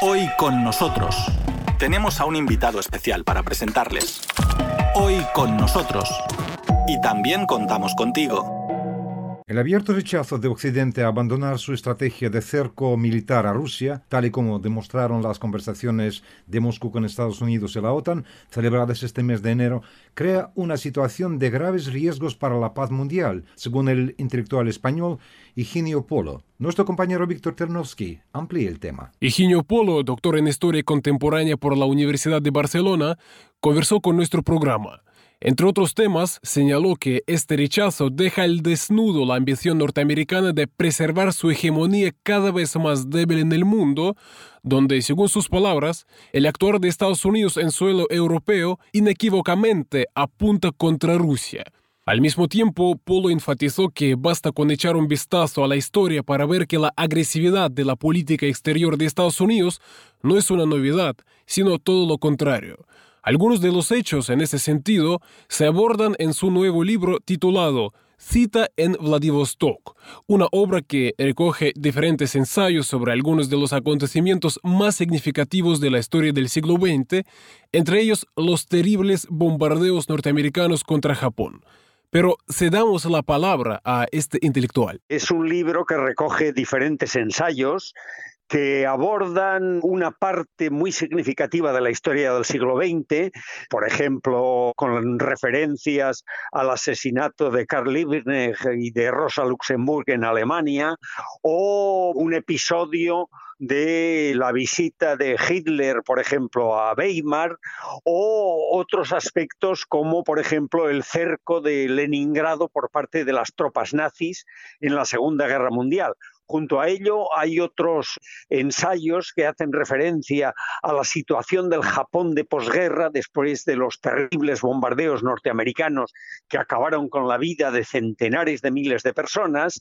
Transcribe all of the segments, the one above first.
Hoy con nosotros tenemos a un invitado especial para presentarles. Hoy con nosotros. Y también contamos contigo. El abierto rechazo de Occidente a abandonar su estrategia de cerco militar a Rusia, tal y como demostraron las conversaciones de Moscú con Estados Unidos y la OTAN, celebradas este mes de enero, crea una situación de graves riesgos para la paz mundial, según el intelectual español Higinio Polo. Nuestro compañero Víctor Ternovsky amplía el tema. Higinio Polo, doctor en Historia Contemporánea por la Universidad de Barcelona, conversó con nuestro programa. Entre otros temas, señaló que este rechazo deja al desnudo la ambición norteamericana de preservar su hegemonía cada vez más débil en el mundo, donde, según sus palabras, el actuar de Estados Unidos en suelo europeo inequívocamente apunta contra Rusia. Al mismo tiempo, Polo enfatizó que basta con echar un vistazo a la historia para ver que la agresividad de la política exterior de Estados Unidos no es una novedad, sino todo lo contrario. Algunos de los hechos en ese sentido se abordan en su nuevo libro titulado Cita en Vladivostok, una obra que recoge diferentes ensayos sobre algunos de los acontecimientos más significativos de la historia del siglo XX, entre ellos los terribles bombardeos norteamericanos contra Japón. Pero cedamos la palabra a este intelectual. Es un libro que recoge diferentes ensayos que abordan una parte muy significativa de la historia del siglo XX, por ejemplo, con referencias al asesinato de Karl Liebknecht y de Rosa Luxemburg en Alemania, o un episodio de la visita de Hitler, por ejemplo, a Weimar, o otros aspectos como, por ejemplo, el cerco de Leningrado por parte de las tropas nazis en la Segunda Guerra Mundial Junto a ello hay otros ensayos que hacen referencia a la situación del Japón de posguerra después de los terribles bombardeos norteamericanos que acabaron con la vida de centenares de miles de personas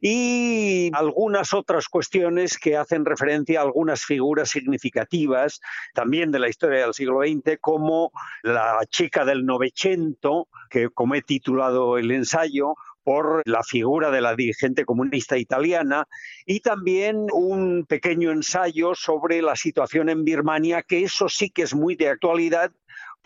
y algunas otras cuestiones que hacen referencia a algunas figuras significativas también de la historia del siglo XX como la chica del Novecento, que como he titulado el ensayo, por la figura de la dirigente comunista italiana y también un pequeño ensayo sobre la situación en Birmania, que eso sí que es muy de actualidad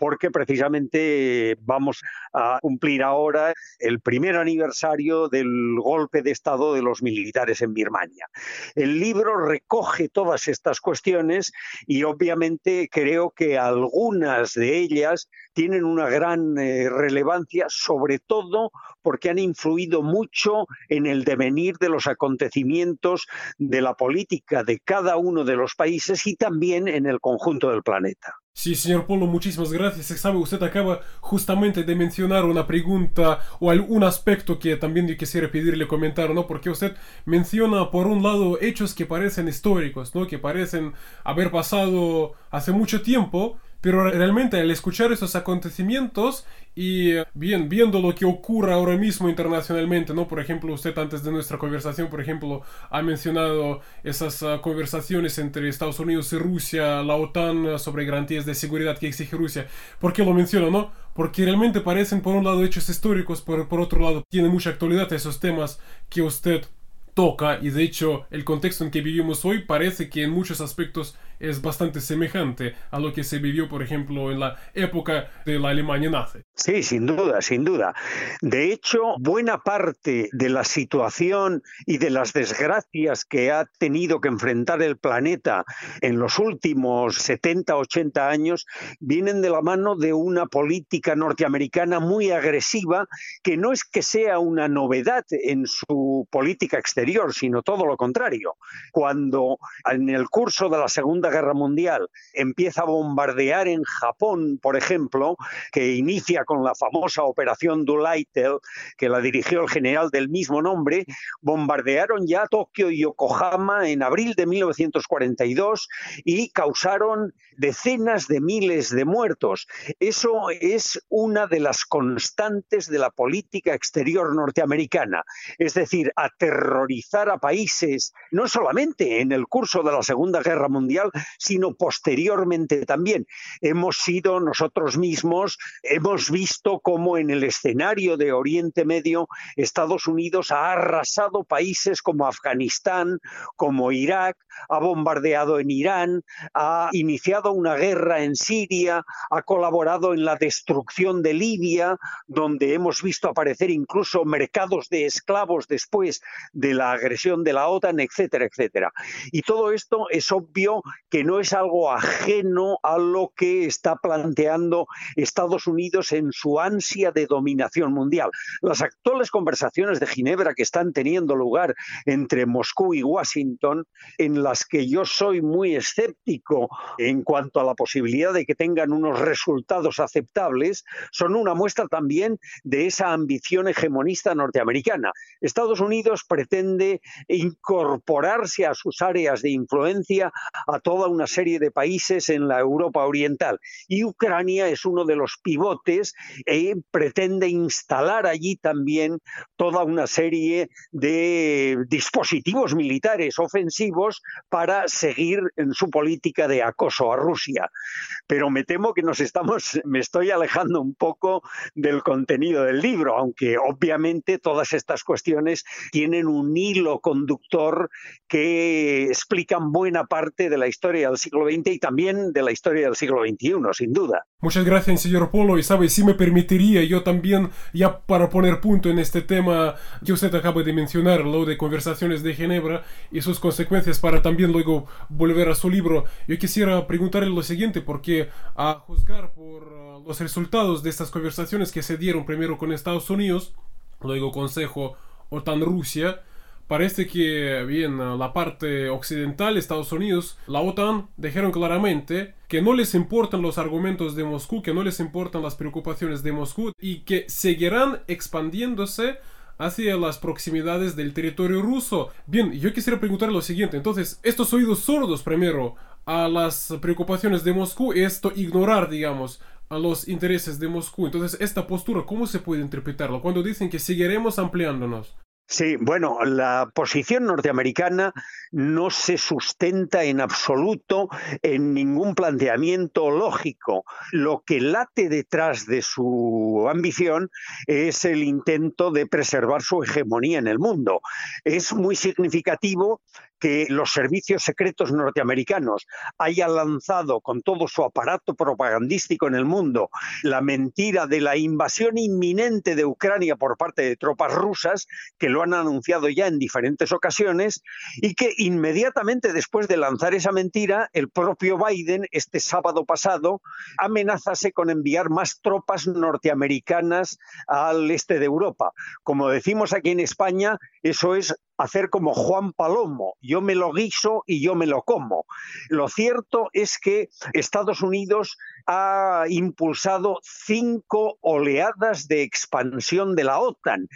porque precisamente vamos a cumplir ahora el primer aniversario del golpe de Estado de los militares en Birmania. El libro recoge todas estas cuestiones y obviamente creo que algunas de ellas tienen una gran eh, relevancia, sobre todo porque han influido mucho en el devenir de los acontecimientos de la política de cada uno de los países y también en el conjunto del planeta. Sí, señor Polo, muchísimas gracias. Sabe, usted acaba justamente de mencionar una pregunta o algún aspecto que también yo quisiera pedirle comentar, ¿no? Porque usted menciona, por un lado, hechos que parecen históricos, ¿no? Que parecen haber pasado hace mucho tiempo, pero realmente al escuchar esos acontecimientos y bien, viendo lo que ocurre ahora mismo internacionalmente, ¿no? Por ejemplo, usted antes de nuestra conversación, por ejemplo, ha mencionado esas ah, conversaciones entre Estados Unidos y Rusia, la OTAN ah, sobre garantías de seguridad que exige Rusia. ¿Por qué lo menciono, no? Porque realmente parecen, por un lado, hechos históricos, por, por otro lado, tiene mucha actualidad esos temas que usted toca y de hecho el contexto en que vivimos hoy parece que en muchos aspectos es bastante semejante a lo que se vivió, por ejemplo, en la época de la Alemania nazi. Sí, sin duda, sin duda. De hecho, buena parte de la situación y de las desgracias que ha tenido que enfrentar el planeta en los últimos 70, 80 años vienen de la mano de una política norteamericana muy agresiva que no es que sea una novedad en su política exterior, sino todo lo contrario. Cuando en el curso de la Segunda Guerra Mundial empieza a bombardear en Japón, por ejemplo, que inicia con la famosa Operación Doolittle, que la dirigió el general del mismo nombre, bombardearon ya Tokio y Yokohama en abril de 1942 y causaron decenas de miles de muertos. Eso es una de las constantes de la política exterior norteamericana, es decir, aterrorizar a países, no solamente en el curso de la Segunda Guerra Mundial, sino posteriormente también. Hemos sido nosotros mismos, hemos visto cómo en el escenario de Oriente Medio Estados Unidos ha arrasado países como Afganistán, como Irak, ha bombardeado en Irán, ha iniciado una guerra en Siria, ha colaborado en la destrucción de Libia, donde hemos visto aparecer incluso mercados de esclavos después de la agresión de la OTAN, etcétera, etcétera. Y todo esto es obvio que no es algo ajeno a lo que está planteando Estados Unidos en su ansia de dominación mundial. Las actuales conversaciones de Ginebra que están teniendo lugar entre Moscú y Washington, en las que yo soy muy escéptico en cuanto a la posibilidad de que tengan unos resultados aceptables, son una muestra también de esa ambición hegemonista norteamericana. Estados Unidos pretende incorporarse a sus áreas de influencia a toda una serie de países en la Europa Oriental y Ucrania es uno de los pivotes e pretende instalar allí también toda una serie de dispositivos militares ofensivos para seguir en su política de acoso a Rusia. Pero me temo que nos estamos, me estoy alejando un poco del contenido del libro, aunque obviamente todas estas cuestiones tienen un hilo conductor que explican buena parte de la historia del siglo XX y también de la historia del siglo XXI, sin duda. Muchas gracias, señor Polo. Y sabe, si me permitiría yo también, ya para poner punto en este tema que usted acaba de mencionar, lo de conversaciones de Ginebra y sus consecuencias para también luego volver a su libro, yo quisiera preguntarle lo siguiente, porque a juzgar por uh, los resultados de estas conversaciones que se dieron primero con Estados Unidos, luego Consejo OTAN-Rusia, parece que bien la parte occidental, Estados Unidos, la OTAN dijeron claramente que no les importan los argumentos de Moscú, que no les importan las preocupaciones de Moscú y que seguirán expandiéndose hacia las proximidades del territorio ruso. Bien, yo quisiera preguntar lo siguiente, entonces, estos oídos sordos primero a las preocupaciones de Moscú, esto ignorar, digamos, a los intereses de Moscú. Entonces, esta postura, ¿cómo se puede interpretarlo? Cuando dicen que seguiremos ampliándonos. Sí, bueno, la posición norteamericana no se sustenta en absoluto en ningún planteamiento lógico. Lo que late detrás de su ambición es el intento de preservar su hegemonía en el mundo. Es muy significativo que los servicios secretos norteamericanos hayan lanzado con todo su aparato propagandístico en el mundo la mentira de la invasión inminente de Ucrania por parte de tropas rusas, que lo han anunciado ya en diferentes ocasiones, y que inmediatamente después de lanzar esa mentira, el propio Biden, este sábado pasado, amenazase con enviar más tropas norteamericanas al este de Europa. Como decimos aquí en España, eso es hacer como Juan Palomo, yo me lo guiso y yo me lo como. Lo cierto es que Estados Unidos ha impulsado cinco oleadas de expansión de la OTAN.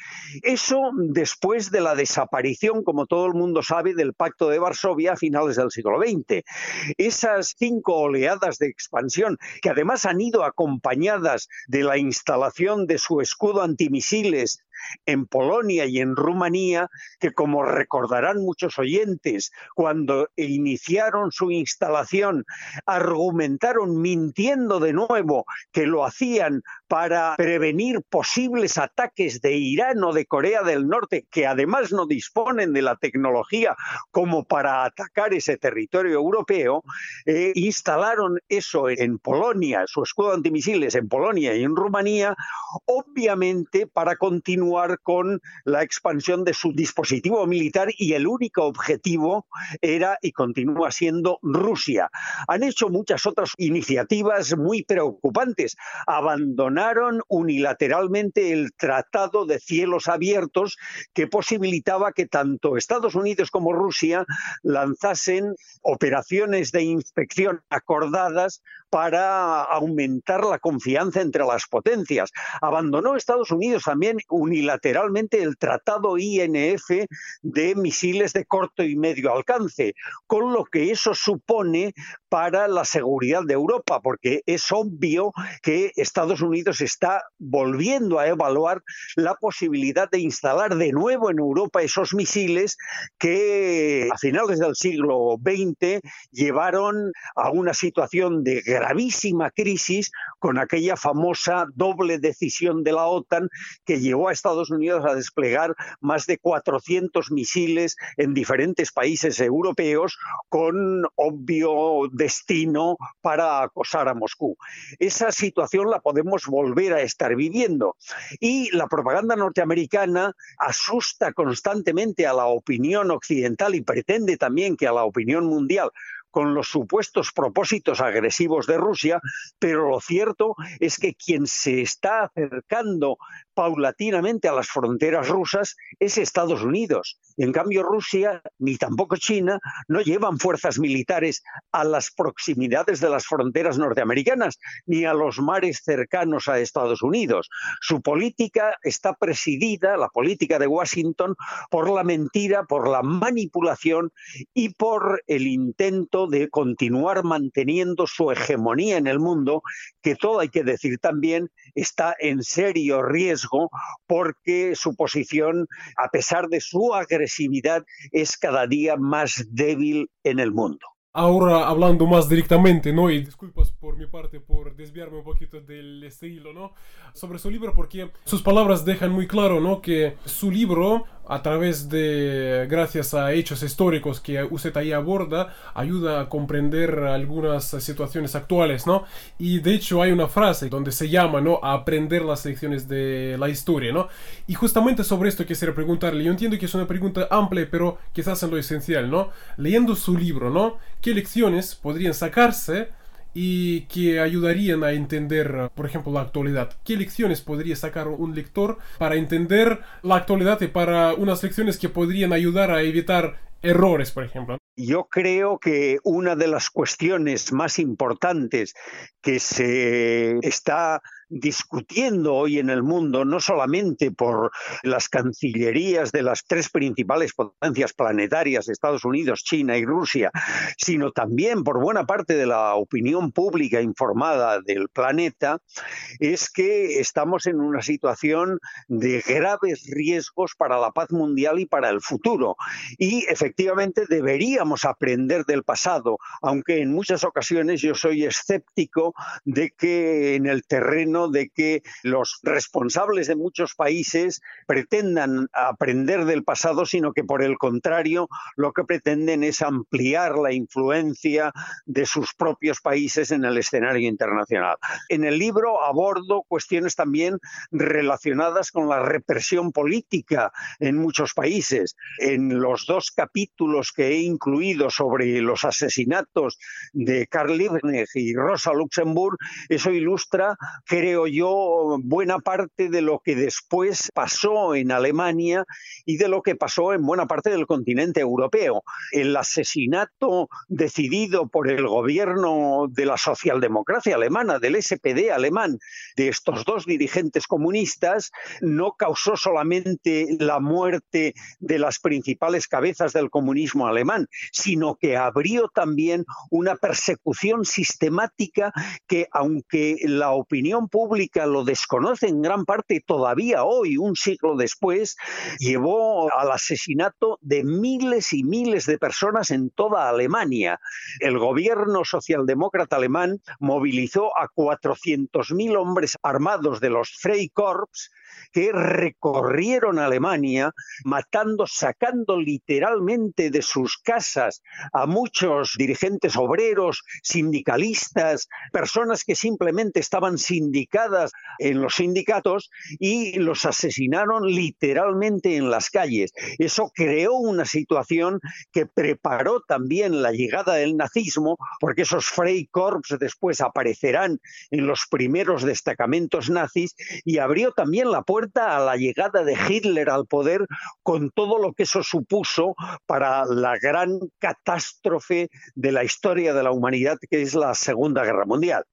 Eso después de la desaparición, como todo el mundo sabe, del Pacto de Varsovia a finales del siglo XX. Esas cinco oleadas de expansión, que además han ido acompañadas de la instalación de su escudo antimisiles en Polonia y en Rumanía, que como recordarán muchos oyentes, cuando iniciaron su instalación, argumentaron mintiendo de nuevo que lo hacían para prevenir posibles ataques de Irán o de Corea del Norte, que además no disponen de la tecnología como para atacar ese territorio europeo, eh, instalaron eso en Polonia, su escudo antimisiles en Polonia y en Rumanía, obviamente para continuar con la expansión de su dispositivo militar y el único objetivo era y continúa siendo Rusia. Han hecho muchas otras iniciativas muy preocupantes. Abandonar unilateralmente el Tratado de Cielos Abiertos que posibilitaba que tanto Estados Unidos como Rusia lanzasen operaciones de inspección acordadas para aumentar la confianza entre las potencias. Abandonó Estados Unidos también unilateralmente el tratado INF de misiles de corto y medio alcance, con lo que eso supone para la seguridad de Europa, porque es obvio que Estados Unidos está volviendo a evaluar la posibilidad de instalar de nuevo en Europa esos misiles que a finales del siglo XX llevaron a una situación de gravísima crisis con aquella famosa doble decisión de la OTAN que llevó a Estados Unidos a desplegar más de 400 misiles en diferentes países europeos con obvio destino para acosar a Moscú. Esa situación la podemos volver a estar viviendo y la propaganda norteamericana asusta constantemente a la opinión occidental y pretende también que a la opinión mundial con los supuestos propósitos agresivos de Rusia, pero lo cierto es que quien se está acercando paulatinamente a las fronteras rusas es Estados Unidos. En cambio, Rusia ni tampoco China no llevan fuerzas militares a las proximidades de las fronteras norteamericanas ni a los mares cercanos a Estados Unidos. Su política está presidida, la política de Washington, por la mentira, por la manipulación y por el intento de continuar manteniendo su hegemonía en el mundo, que todo hay que decir también está en serio riesgo porque su posición, a pesar de su agresividad, es cada día más débil en el mundo. Ahora hablando más directamente, ¿no? Y disculpas por mi parte por desviarme un poquito del estilo, ¿no? Sobre su libro, porque sus palabras dejan muy claro, ¿no? Que su libro, a través de, gracias a hechos históricos que usted ahí aborda, ayuda a comprender algunas situaciones actuales, ¿no? Y de hecho hay una frase donde se llama, ¿no? A aprender las lecciones de la historia, ¿no? Y justamente sobre esto quisiera preguntarle, yo entiendo que es una pregunta amplia, pero quizás en lo esencial, ¿no? Leyendo su libro, ¿no? ¿Qué lecciones podrían sacarse? Y que ayudarían a entender, por ejemplo, la actualidad. ¿Qué lecciones podría sacar un lector para entender la actualidad y para unas lecciones que podrían ayudar a evitar errores, por ejemplo? Yo creo que una de las cuestiones más importantes que se está discutiendo hoy en el mundo, no solamente por las cancillerías de las tres principales potencias planetarias, Estados Unidos, China y Rusia, sino también por buena parte de la opinión pública informada del planeta, es que estamos en una situación de graves riesgos para la paz mundial y para el futuro. Y efectivamente deberíamos aprender del pasado, aunque en muchas ocasiones yo soy escéptico de que en el terreno de que los responsables de muchos países pretendan aprender del pasado, sino que por el contrario lo que pretenden es ampliar la influencia de sus propios países en el escenario internacional. En el libro abordo cuestiones también relacionadas con la represión política en muchos países. En los dos capítulos que he incluido sobre los asesinatos de Karl Liebknecht y Rosa Luxemburg, eso ilustra, creo yo, buena parte de lo que después pasó en Alemania y de lo que pasó en buena parte del continente europeo. El asesinato decidido por el gobierno de la socialdemocracia alemana, del SPD alemán, de estos dos dirigentes comunistas, no causó solamente la muerte de las principales cabezas del comunismo alemán, sino que abrió también una persecución sistemática que, aunque la opinión pública lo desconoce en gran parte todavía hoy, un siglo después, llevó al asesinato de miles y miles de personas en toda Alemania. El gobierno socialdemócrata alemán movilizó a 400.000 hombres armados de los Freikorps que recorrieron Alemania matando, sacando literalmente de sus casas a muchos dirigentes obreros, sindicalistas, personas que simplemente estaban sindicados implicadas en los sindicatos y los asesinaron literalmente en las calles. Eso creó una situación que preparó también la llegada del nazismo, porque esos Freikorps después aparecerán en los primeros destacamentos nazis y abrió también la puerta a la llegada de Hitler al poder con todo lo que eso supuso para la gran catástrofe de la historia de la humanidad que es la Segunda Guerra Mundial.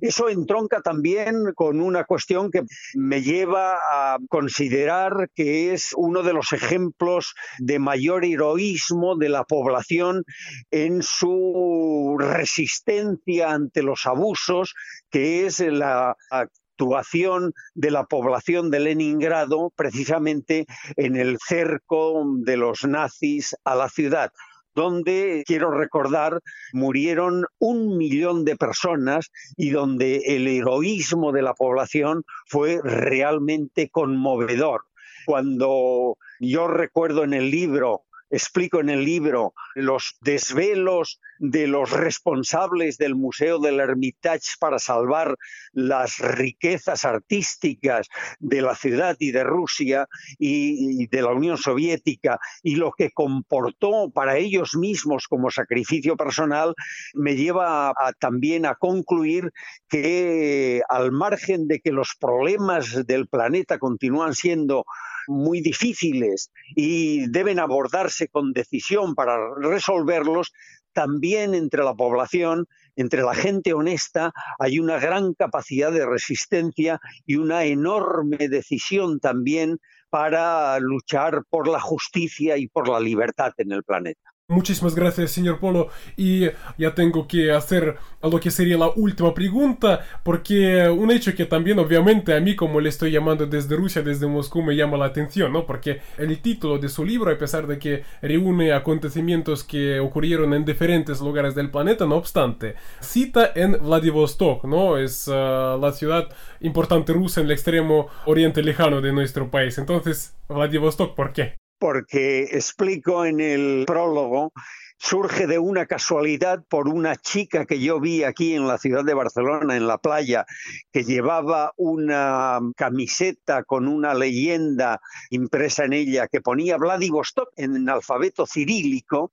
Eso entronca también con una cuestión que me lleva a considerar que es uno de los ejemplos de mayor heroísmo de la población en su resistencia ante los abusos, que es la actuación de la población de Leningrado precisamente en el cerco de los nazis a la ciudad donde, quiero recordar, murieron un millón de personas y donde el heroísmo de la población fue realmente conmovedor. Cuando yo recuerdo en el libro explico en el libro los desvelos de los responsables del Museo del Hermitage para salvar las riquezas artísticas de la ciudad y de Rusia y, de la Unión Soviética y lo que comportó para ellos mismos como sacrificio personal, me lleva también a concluir que al margen de que los problemas del planeta continúan siendo muy difíciles y deben abordarse con decisión para resolverlos, también entre la población, entre la gente honesta, hay una gran capacidad de resistencia y una enorme decisión también para luchar por la justicia y por la libertad en el planeta. Muchísimas gracias, señor Polo. Y ya tengo que hacer lo que sería la última pregunta, porque un hecho que también obviamente a mí, como le estoy llamando desde Rusia, desde Moscú, me llama la atención, ¿no? Porque el título de su libro, a pesar de que reúne acontecimientos que ocurrieron en diferentes lugares del planeta, no obstante, cita en Vladivostok, ¿no? Es ah, la ciudad importante rusa en el extremo oriente lejano de nuestro país. Entonces, Vladivostok, ¿por qué? Porque explico en el prólogo surge de una casualidad por una chica que yo vi aquí en la ciudad de Barcelona, en la playa, que llevaba una camiseta con una leyenda impresa en ella que ponía Vladivostok en alfabeto cirílico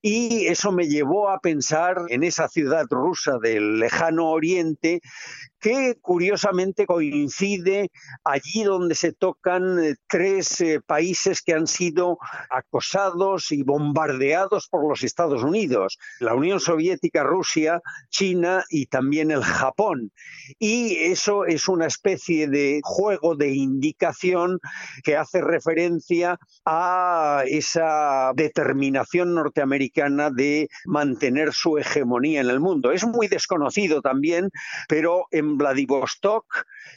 y eso me llevó a pensar en esa ciudad rusa del lejano oriente que curiosamente coincide allí donde se tocan eh, tres eh, países que han sido acosados y bombardeados por los Estados Unidos, la Unión Soviética, Rusia, China y también el Japón. Y eso es una especie de juego de indicación que hace referencia a esa determinación norteamericana de mantener su hegemonía en el mundo. Es muy desconocido también, pero en Vladivostok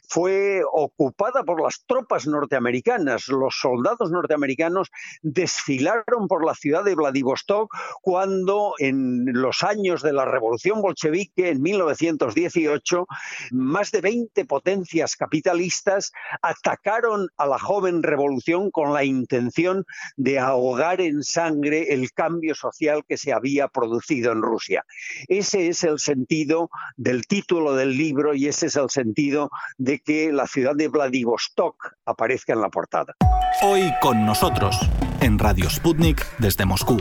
fue ocupada por las tropas norteamericanas. Los soldados norteamericanos desfilaron por la ciudad de Vladivostok cuando en los años de la Revolución Bolchevique, en 1918, más de 20 potencias capitalistas atacaron a la joven revolución con la intención de ahogar en sangre el cambio social que se había producido en Rusia. Ese es el sentido del título del libro y ese es el sentido de que la ciudad de Vladivostok aparezca en la portada. Hoy con nosotros, en Radio Sputnik desde Moscú.